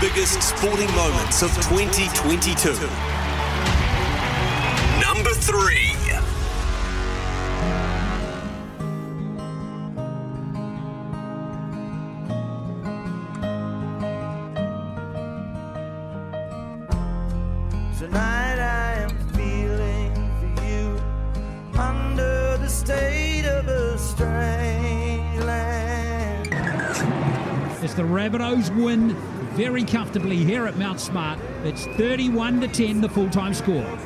Biggest sporting moments of 2022. Number three. Tonight I am feeling for you under the state of a strange land. as the Rabbitohs win very comfortably here at Mount Smart. It's 31 to 10, the full-time score.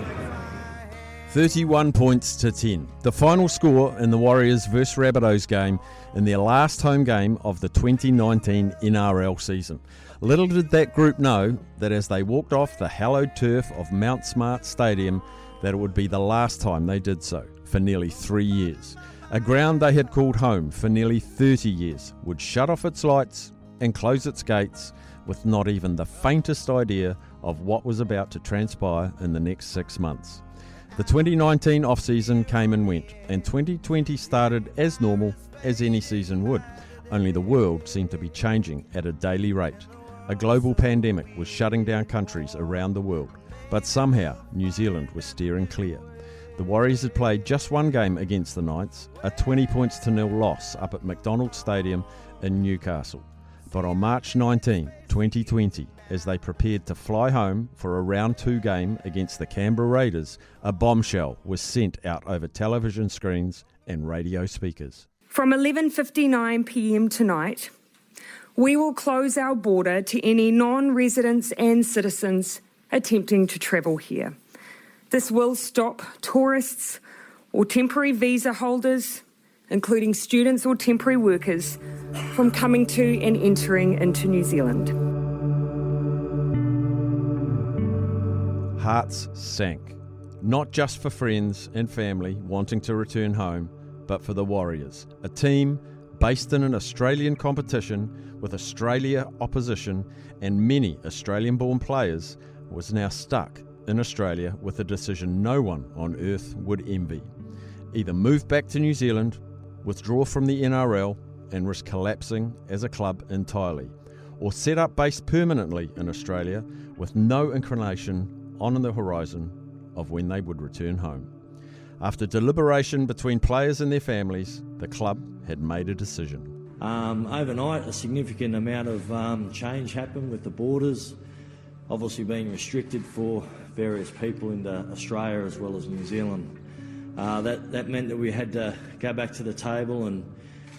31 points to 10. The final score in the Warriors vs Rabbitohs game in their last home game of the 2019 NRL season. Little did that group know that as they walked off the hallowed turf of Mount Smart Stadium, that it would be the last time they did so for nearly three years. A ground they had called home for nearly 30 years would shut off its lights and close its gates with not even the faintest idea of what was about to transpire in the next six months. The 2019 off season came and went, and 2020 started as normal as any season would. Only the world seemed to be changing at a daily rate. A global pandemic was shutting down countries around the world, but somehow New Zealand was steering clear. The Warriors had played just one game against the Knights, a 20 points to nil loss up at McDonald Stadium in Newcastle. But on March 19, 2020, as they prepared to fly home for a round two game against the Canberra Raiders, a bombshell was sent out over television screens and radio speakers. From 11:59 p.m. tonight, we will close our border to any non-residents and citizens attempting to travel here. This will stop tourists or temporary visa holders, including students or temporary workers, from coming to and entering into New Zealand. Hearts sank, not just for friends and family wanting to return home, but for the Warriors, a team based in an Australian competition with Australia opposition and many Australian born players, was now stuck in Australia with a decision no one on earth would envy. Either move back to New Zealand, withdraw from the NRL, and risk collapsing as a club entirely, or set up base permanently in Australia with no inclination on the horizon of when they would return home. After deliberation between players and their families, the club had made a decision. Um, overnight, a significant amount of um, change happened with the borders, obviously being restricted for various people into Australia as well as New Zealand. Uh, that, that meant that we had to go back to the table and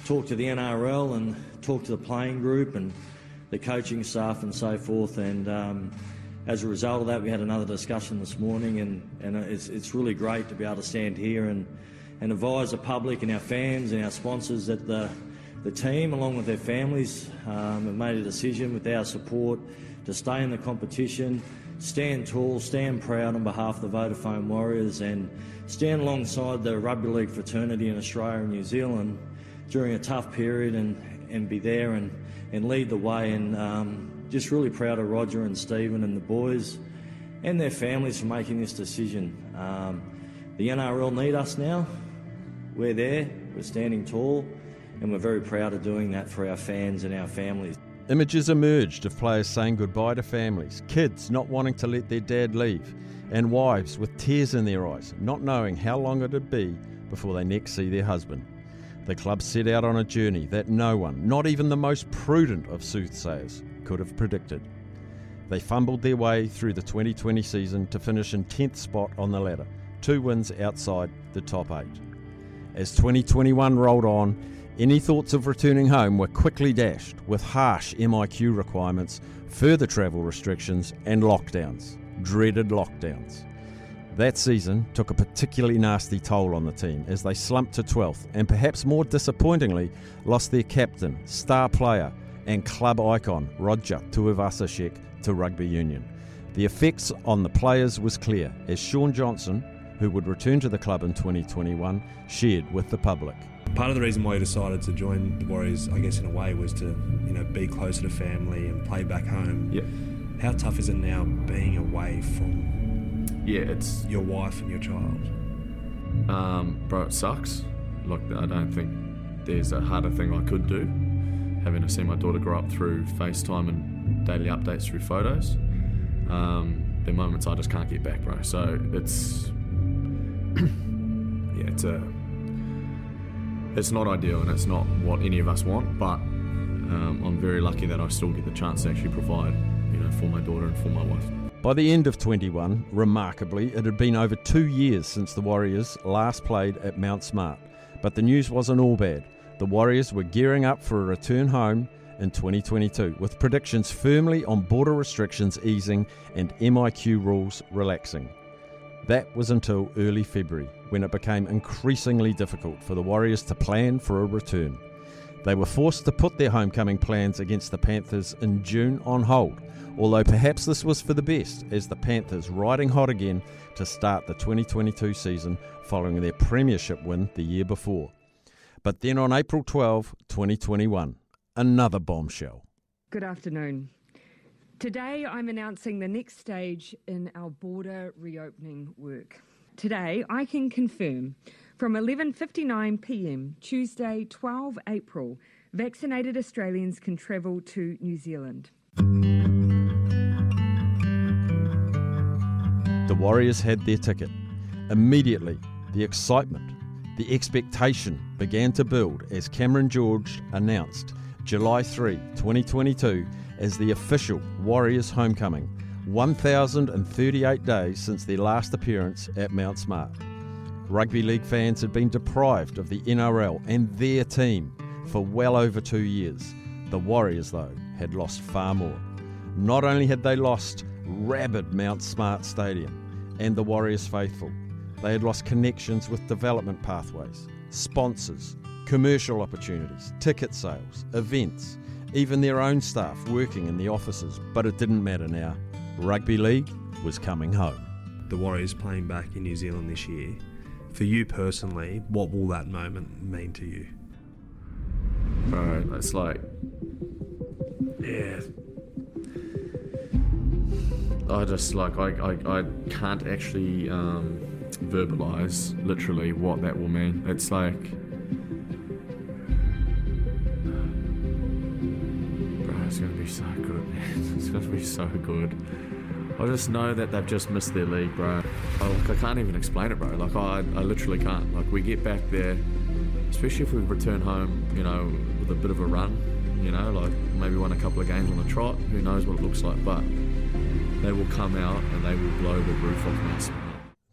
talk to the NRL and talk to the playing group and the coaching staff and so forth. And um, as a result of that, we had another discussion this morning, and, and it's, it's really great to be able to stand here and, and advise the public and our fans and our sponsors that the, the team, along with their families, um, have made a decision with our support to stay in the competition, stand tall, stand proud on behalf of the Vodafone Warriors, and stand alongside the rugby league fraternity in Australia and New Zealand during a tough period and, and be there and, and lead the way. And um, just really proud of Roger and Stephen and the boys and their families for making this decision. Um, the NRL need us now. We're there, we're standing tall, and we're very proud of doing that for our fans and our families. Images emerged of players saying goodbye to families, kids not wanting to let their dad leave, and wives with tears in their eyes, not knowing how long it'd be before they next see their husband. The club set out on a journey that no one, not even the most prudent of soothsayers, could have predicted. They fumbled their way through the 2020 season to finish in 10th spot on the ladder, two wins outside the top eight. As 2021 rolled on, any thoughts of returning home were quickly dashed with harsh MIQ requirements, further travel restrictions, and lockdowns. Dreaded lockdowns. That season took a particularly nasty toll on the team as they slumped to 12th and perhaps more disappointingly lost their captain, star player, and club icon Roger Tuivasa-Sheck to rugby union. The effects on the players was clear as Shaun Johnson, who would return to the club in 2021, shared with the public. Part of the reason why he decided to join the Warriors, I guess in a way, was to you know be closer to family and play back home. Yeah. How tough is it now being away from Yeah, it's your wife and your child? um, bro, it sucks. Look, I don't think there's a harder thing I could do. Having to see my daughter grow up through FaceTime and daily updates through photos. Um, there are moments I just can't get back, bro. So it's yeah, it's a it's not ideal and it's not what any of us want. But um, I'm very lucky that I still get the chance to actually provide, you know, for my daughter and for my wife. By the end of 21, remarkably, it had been over two years since the Warriors last played at Mount Smart. But the news wasn't all bad. The Warriors were gearing up for a return home in 2022, with predictions firmly on border restrictions easing and MIQ rules relaxing. That was until early February, when it became increasingly difficult for the Warriors to plan for a return. They were forced to put their homecoming plans against the Panthers in June on hold, although perhaps this was for the best, as the Panthers riding hot again to start the 2022 season following their premiership win the year before. But then on April 12, 2021, another bombshell. Good afternoon. Today, I'm announcing the next stage in our border reopening work. Today, I can confirm from 11:59 p.m. Tuesday, 12 April, vaccinated Australians can travel to New Zealand. The Warriors had their ticket. Immediately, the excitement, the expectation began to build as Cameron George announced July 3, 2022, as the official Warriors homecoming, 1,038 days since their last appearance at Mount Smart. Rugby League fans had been deprived of the NRL and their team for well over two years. The Warriors, though, had lost far more. Not only had they lost rabid Mount Smart Stadium and the Warriors faithful, they had lost connections with development pathways, sponsors, commercial opportunities, ticket sales, events, even their own staff working in the offices. But it didn't matter now. Rugby League was coming home. The Warriors playing back in New Zealand this year. For you personally, what will that moment mean to you? Bro, it's like, yeah. I just like I, I, I can't actually um, verbalize literally what that will mean. It's like, it's gonna be so good, man. It's gonna be so good. I just know that they've just missed their league, bro. Oh, I, like, I can't even explain it, bro. Like I, I literally can't. Like we get back there, especially if we return home, you know, with a bit of a run, you know, like maybe won a couple of games on the trot. Who knows what it looks like, but they will come out and they will blow the roof off Smart.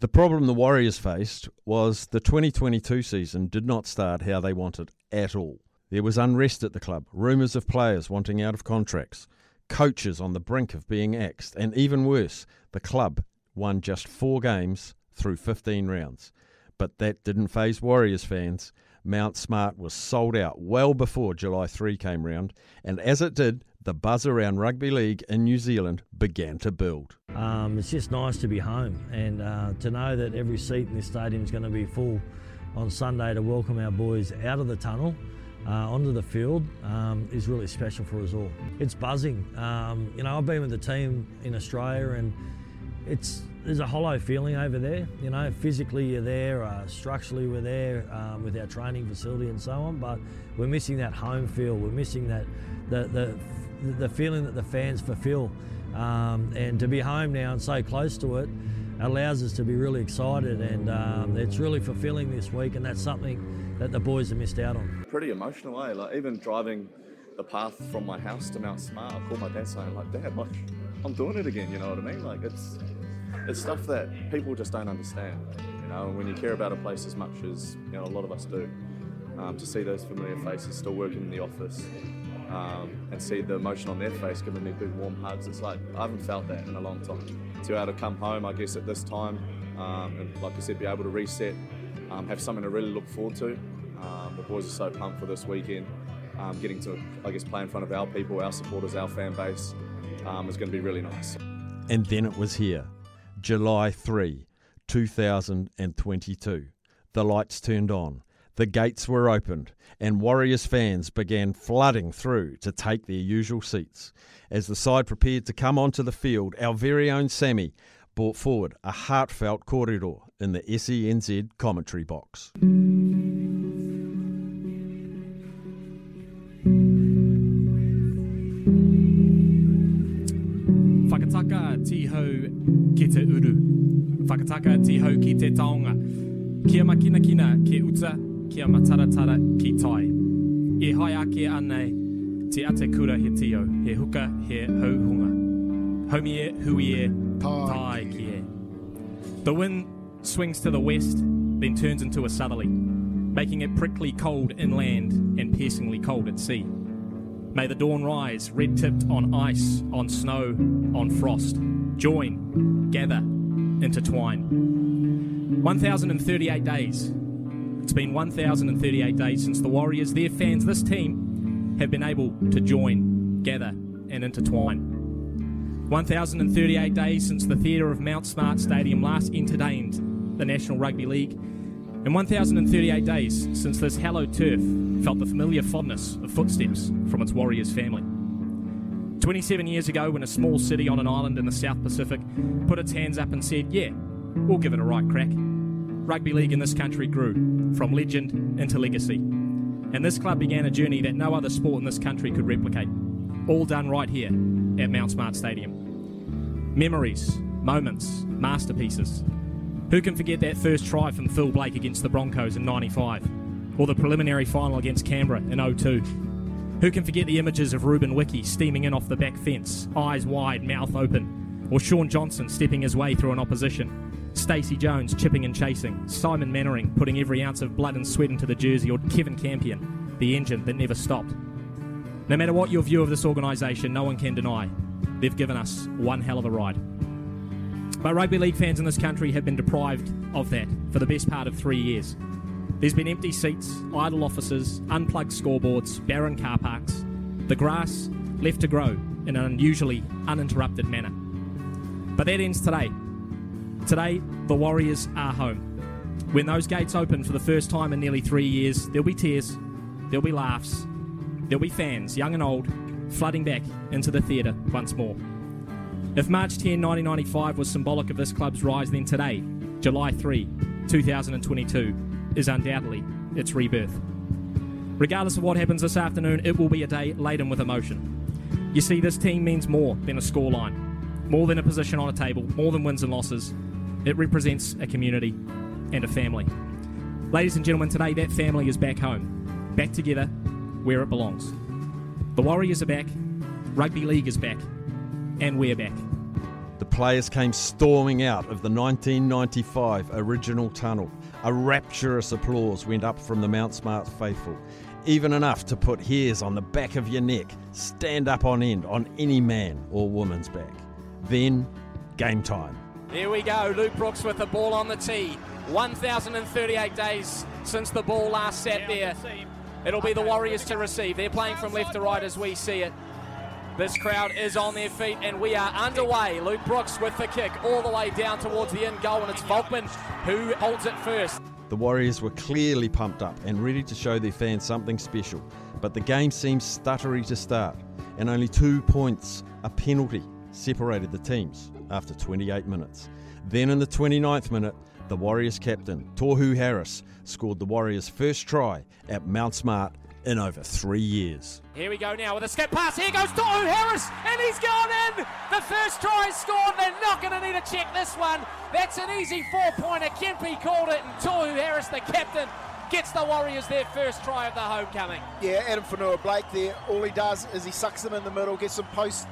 The problem the Warriors faced was the 2022 season did not start how they wanted at all. There was unrest at the club, rumours of players wanting out of contracts, coaches on the brink of being axed, and even worse, the club won just four games through 15 rounds. But that didn't phase Warriors fans. Mount Smart was sold out well before July 3 came round, and as it did, the buzz around rugby league in New Zealand began to build. Um, it's just nice to be home and uh, to know that every seat in this stadium is going to be full on Sunday to welcome our boys out of the tunnel uh, onto the field um, is really special for us all. It's buzzing. Um, you know, I've been with the team in Australia and it's there's a hollow feeling over there. You know, physically you're there, uh, structurally we're there um, with our training facility and so on, but we're missing that home feel. We're missing that the the, the feeling that the fans fulfil. Um, and to be home now and so close to it allows us to be really excited, and um, it's really fulfilling this week, and that's something that the boys have missed out on. Pretty emotional, eh? Like even driving the path from my house to Mount Smart, I called my dad saying like, Dad, like I'm doing it again. You know what I mean? Like it's it's stuff that people just don't understand. You know, and when you care about a place as much as you know a lot of us do, um, to see those familiar faces still working in the office. Um, and see the emotion on their face giving me big warm hugs. It's like I haven't felt that in a long time. To be able to come home, I guess, at this time, um, and like I said, be able to reset, um, have something to really look forward to. Um, the boys are so pumped for this weekend. um, getting to, I guess, play in front of our people, our supporters, our fan base um, is going to be really nice. And then it was here, July 3, 2022. The lights turned on, the gates were opened, and Warriors fans began flooding through to take their usual seats. As the side prepared to come onto the field, our very own Sammy brought forward a heartfelt kōrero in the SENZ commentary box. Whakataka tihau ki te uru. Whakataka tihau ki te taonga. Kia makina kina ke uta, kia mataratara ki tai. E hai ake anei, te ate kura he tio, he huka he hauhunga. Homi e, hui e, tai ki e. The wind swings to the west, then turns into a southerly, making it prickly cold inland and piercingly cold at sea. May the dawn rise, red tipped on ice, on snow, on frost. Join, gather, intertwine. 1,038 days. It's been 1,038 days since the Warriors, their fans, this team, have been able to join, gather, and intertwine. 1,038 days since the theatre of Mount Smart Stadium last entertained the National Rugby League, and 1,038 days since this hallowed turf felt the familiar fondness of footsteps from its Warriors family. 27 years ago, when a small city on an island in the South Pacific put its hands up and said, Yeah, we'll give it a right crack, rugby league in this country grew from legend into legacy. And this club began a journey that no other sport in this country could replicate, all done right here at Mount Smart Stadium. Memories, moments, masterpieces. Who can forget that first try from Phil Blake against the Broncos in 95? Or the preliminary final against Canberra in 02? Who can forget the images of Ruben Wiki steaming in off the back fence, eyes wide, mouth open? Or Shaun Johnson stepping his way through an opposition? Stacey Jones chipping and chasing, Simon Mannering putting every ounce of blood and sweat into the jersey, or Kevin Campion, the engine that never stopped. No matter what your view of this organisation, no one can deny they've given us one hell of a ride. But rugby league fans in this country have been deprived of that for the best part of three years. There's been empty seats, idle offices, unplugged scoreboards, barren car parks, the grass left to grow in an unusually uninterrupted manner. But that ends today. Today, the Warriors are home. When those gates open for the first time in nearly three years, there'll be tears, there'll be laughs, there'll be fans, young and old, flooding back into the theatre once more. If March 10, 1995 was symbolic of this club's rise, then today, July 3, 2022, is undoubtedly its rebirth. Regardless of what happens this afternoon, it will be a day laden with emotion. You see, this team means more than a scoreline, more than a position on a table, more than wins and losses. It represents a community and a family. Ladies and gentlemen, today that family is back home, back together where it belongs. The Warriors are back, Rugby League is back, and we're back. The players came storming out of the 1995 original tunnel. A rapturous applause went up from the Mount Smart faithful, even enough to put hairs on the back of your neck stand up on end on any man or woman's back. Then, game time. There we go, Luke Brooks with the ball on the tee. 1,038 days since the ball last sat there. It'll be the Warriors to receive. They're playing from left to right as we see it. This crowd is on their feet and we are underway. Luke Brooks with the kick all the way down towards the end goal, and it's Volkman who holds it first. The Warriors were clearly pumped up and ready to show their fans something special, but the game seemed stuttery to start, and only two points, a penalty, separated the teams after 28 minutes. Then in the 29th minute, the Warriors captain, Tohu Harris, scored the Warriors' first try at Mount Smart in over three years. Here we go now with a skip pass. Here goes Tohu Harris, and he's gone in. The first try is scored. They're not going to need to check this one. That's an easy four-pointer. Kempe called it, and Tohu Harris, the captain, gets the Warriors their first try of the homecoming. Yeah, Addin Fonua Blake there. All he does is he sucks them in the middle, gets some post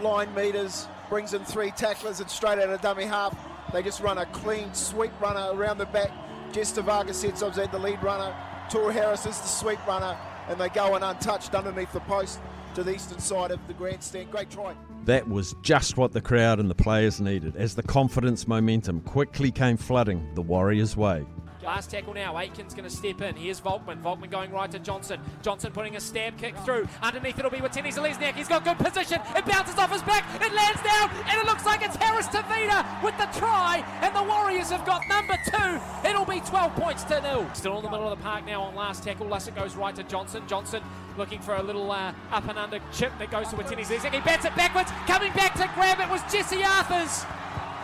line meters, brings in three tacklers, and straight out of dummy half, they just run a clean sweep runner around the back. Jazz Tevaga sets up the lead runner. Tohu Harris is the sweep runner, and they go in untouched underneath the post to the eastern side of the grandstand. Great try. That was just what the crowd and the players needed as the confidence momentum quickly came flooding the Warriors' way. Last tackle now. Aitken's going to step in. Here's Volkman. Volkman going right to Johnson. Johnson putting a stab kick through. Underneath it'll be Watene Zelezniak. He's got good position. It bounces off his back. It lands down. And it looks like it's Harris Tavita with the try. And the Warriors have got number two. It'll be 12 points to nil. Still in the middle of the park now on last tackle. Lussick goes right to Johnson. Johnson looking for a little uh, up and under chip that goes to Watene Zelezniak. He bats it backwards. Coming back to grab it was Jesse Arthurs.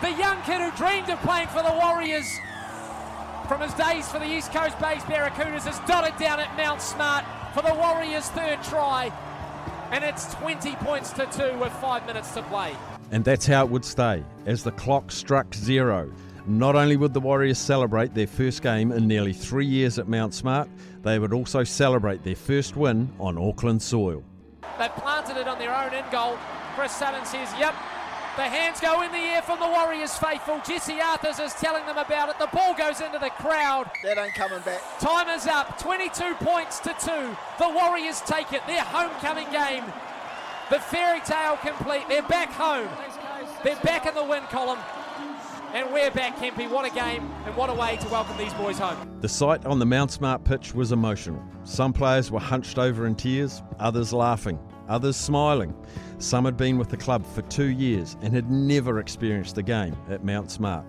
The young kid who dreamed of playing for the Warriors from his days for the East Coast Bays Barracudas has dotted down at Mount Smart for the Warriors' third try. And it's 20 points to two with five minutes to play. And that's how it would stay. As the clock struck zero, not only would the Warriors celebrate their first game in nearly three years at Mount Smart, they would also celebrate their first win on Auckland soil. They planted it on their own end goal. Chris Sutton says, Yep, the hands go in the air from the Warriors faithful. Jesse Arthurs is telling them about it. The ball goes into the crowd. That ain't coming back. Time is up. 22 points to two. The Warriors take it. Their homecoming game. The fairy tale complete. They're back home. They're back in the win column. And we're back, Kempy. What a game and what a way to welcome these boys home. The sight on the Mount Smart pitch was emotional. Some players were hunched over in tears, others laughing, others smiling. Some had been with the club for two years and had never experienced the game at Mount Smart.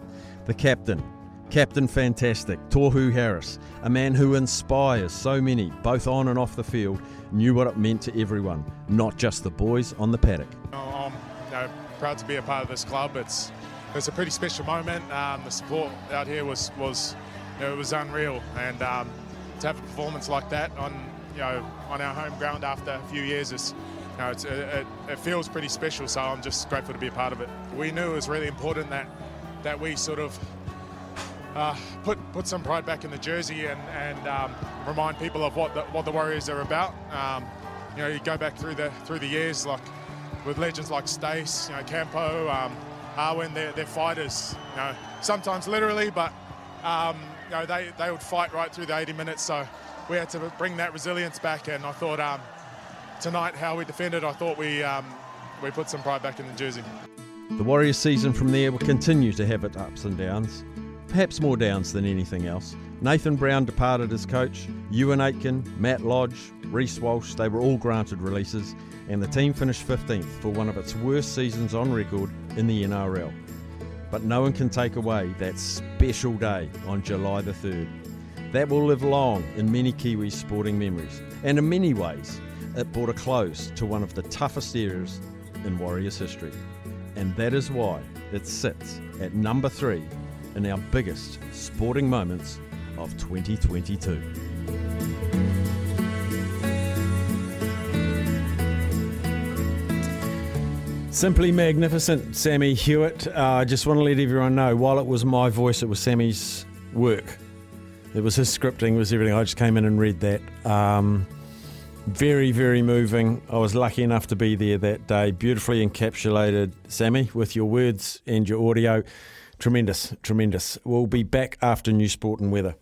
The captain, Captain Fantastic, Tohu Harris, a man who inspires so many, both on and off the field, knew what it meant to everyone, not just the boys on the paddock. I'm you know, proud to be a part of this club. It's it's a pretty special moment. Um, the support out here was was you know, it was unreal, and um, to have a performance like that on you know on our home ground after a few years is you know, it, it, feels pretty special. So I'm just grateful to be a part of it. We knew it was really important that that we sort of uh, put put some pride back in the jersey and and um, remind people of what the, what the Warriors are about. Um, you know, you go back through the through the years, like with legends like Stace, you know, Campo, um, Arwen, they're, they're fighters. You know, sometimes literally, but um, you know, they they would fight right through the 80 minutes. So we had to bring that resilience back, and I thought um, tonight how we defended, I thought we um, we put some pride back in the jersey. The Warriors season from there will continue to have its ups and downs, perhaps more downs than anything else. Nathan Brown departed as coach, Euan Aitken, Matt Lodge, Reece Walsh, they were all granted releases, and the team finished 15th for one of its worst seasons on record in the NRL. But no one can take away that special day on July the 3rd. That will live long in many Kiwis' sporting memories, and in many ways, it brought a close to one of the toughest eras in Warriors history. And that is why it sits at number three in our biggest sporting moments of 2022. Simply magnificent, Sammy Hewitt. Uh, I just want to let everyone know while it was my voice, it was Sammy's work. It was his scripting, it was everything. I just came in and read that. Um, very, very moving. I was lucky enough to be there that day. Beautifully encapsulated, Sammy, with your words and your audio. Tremendous, tremendous. We'll be back after New Sport and Weather.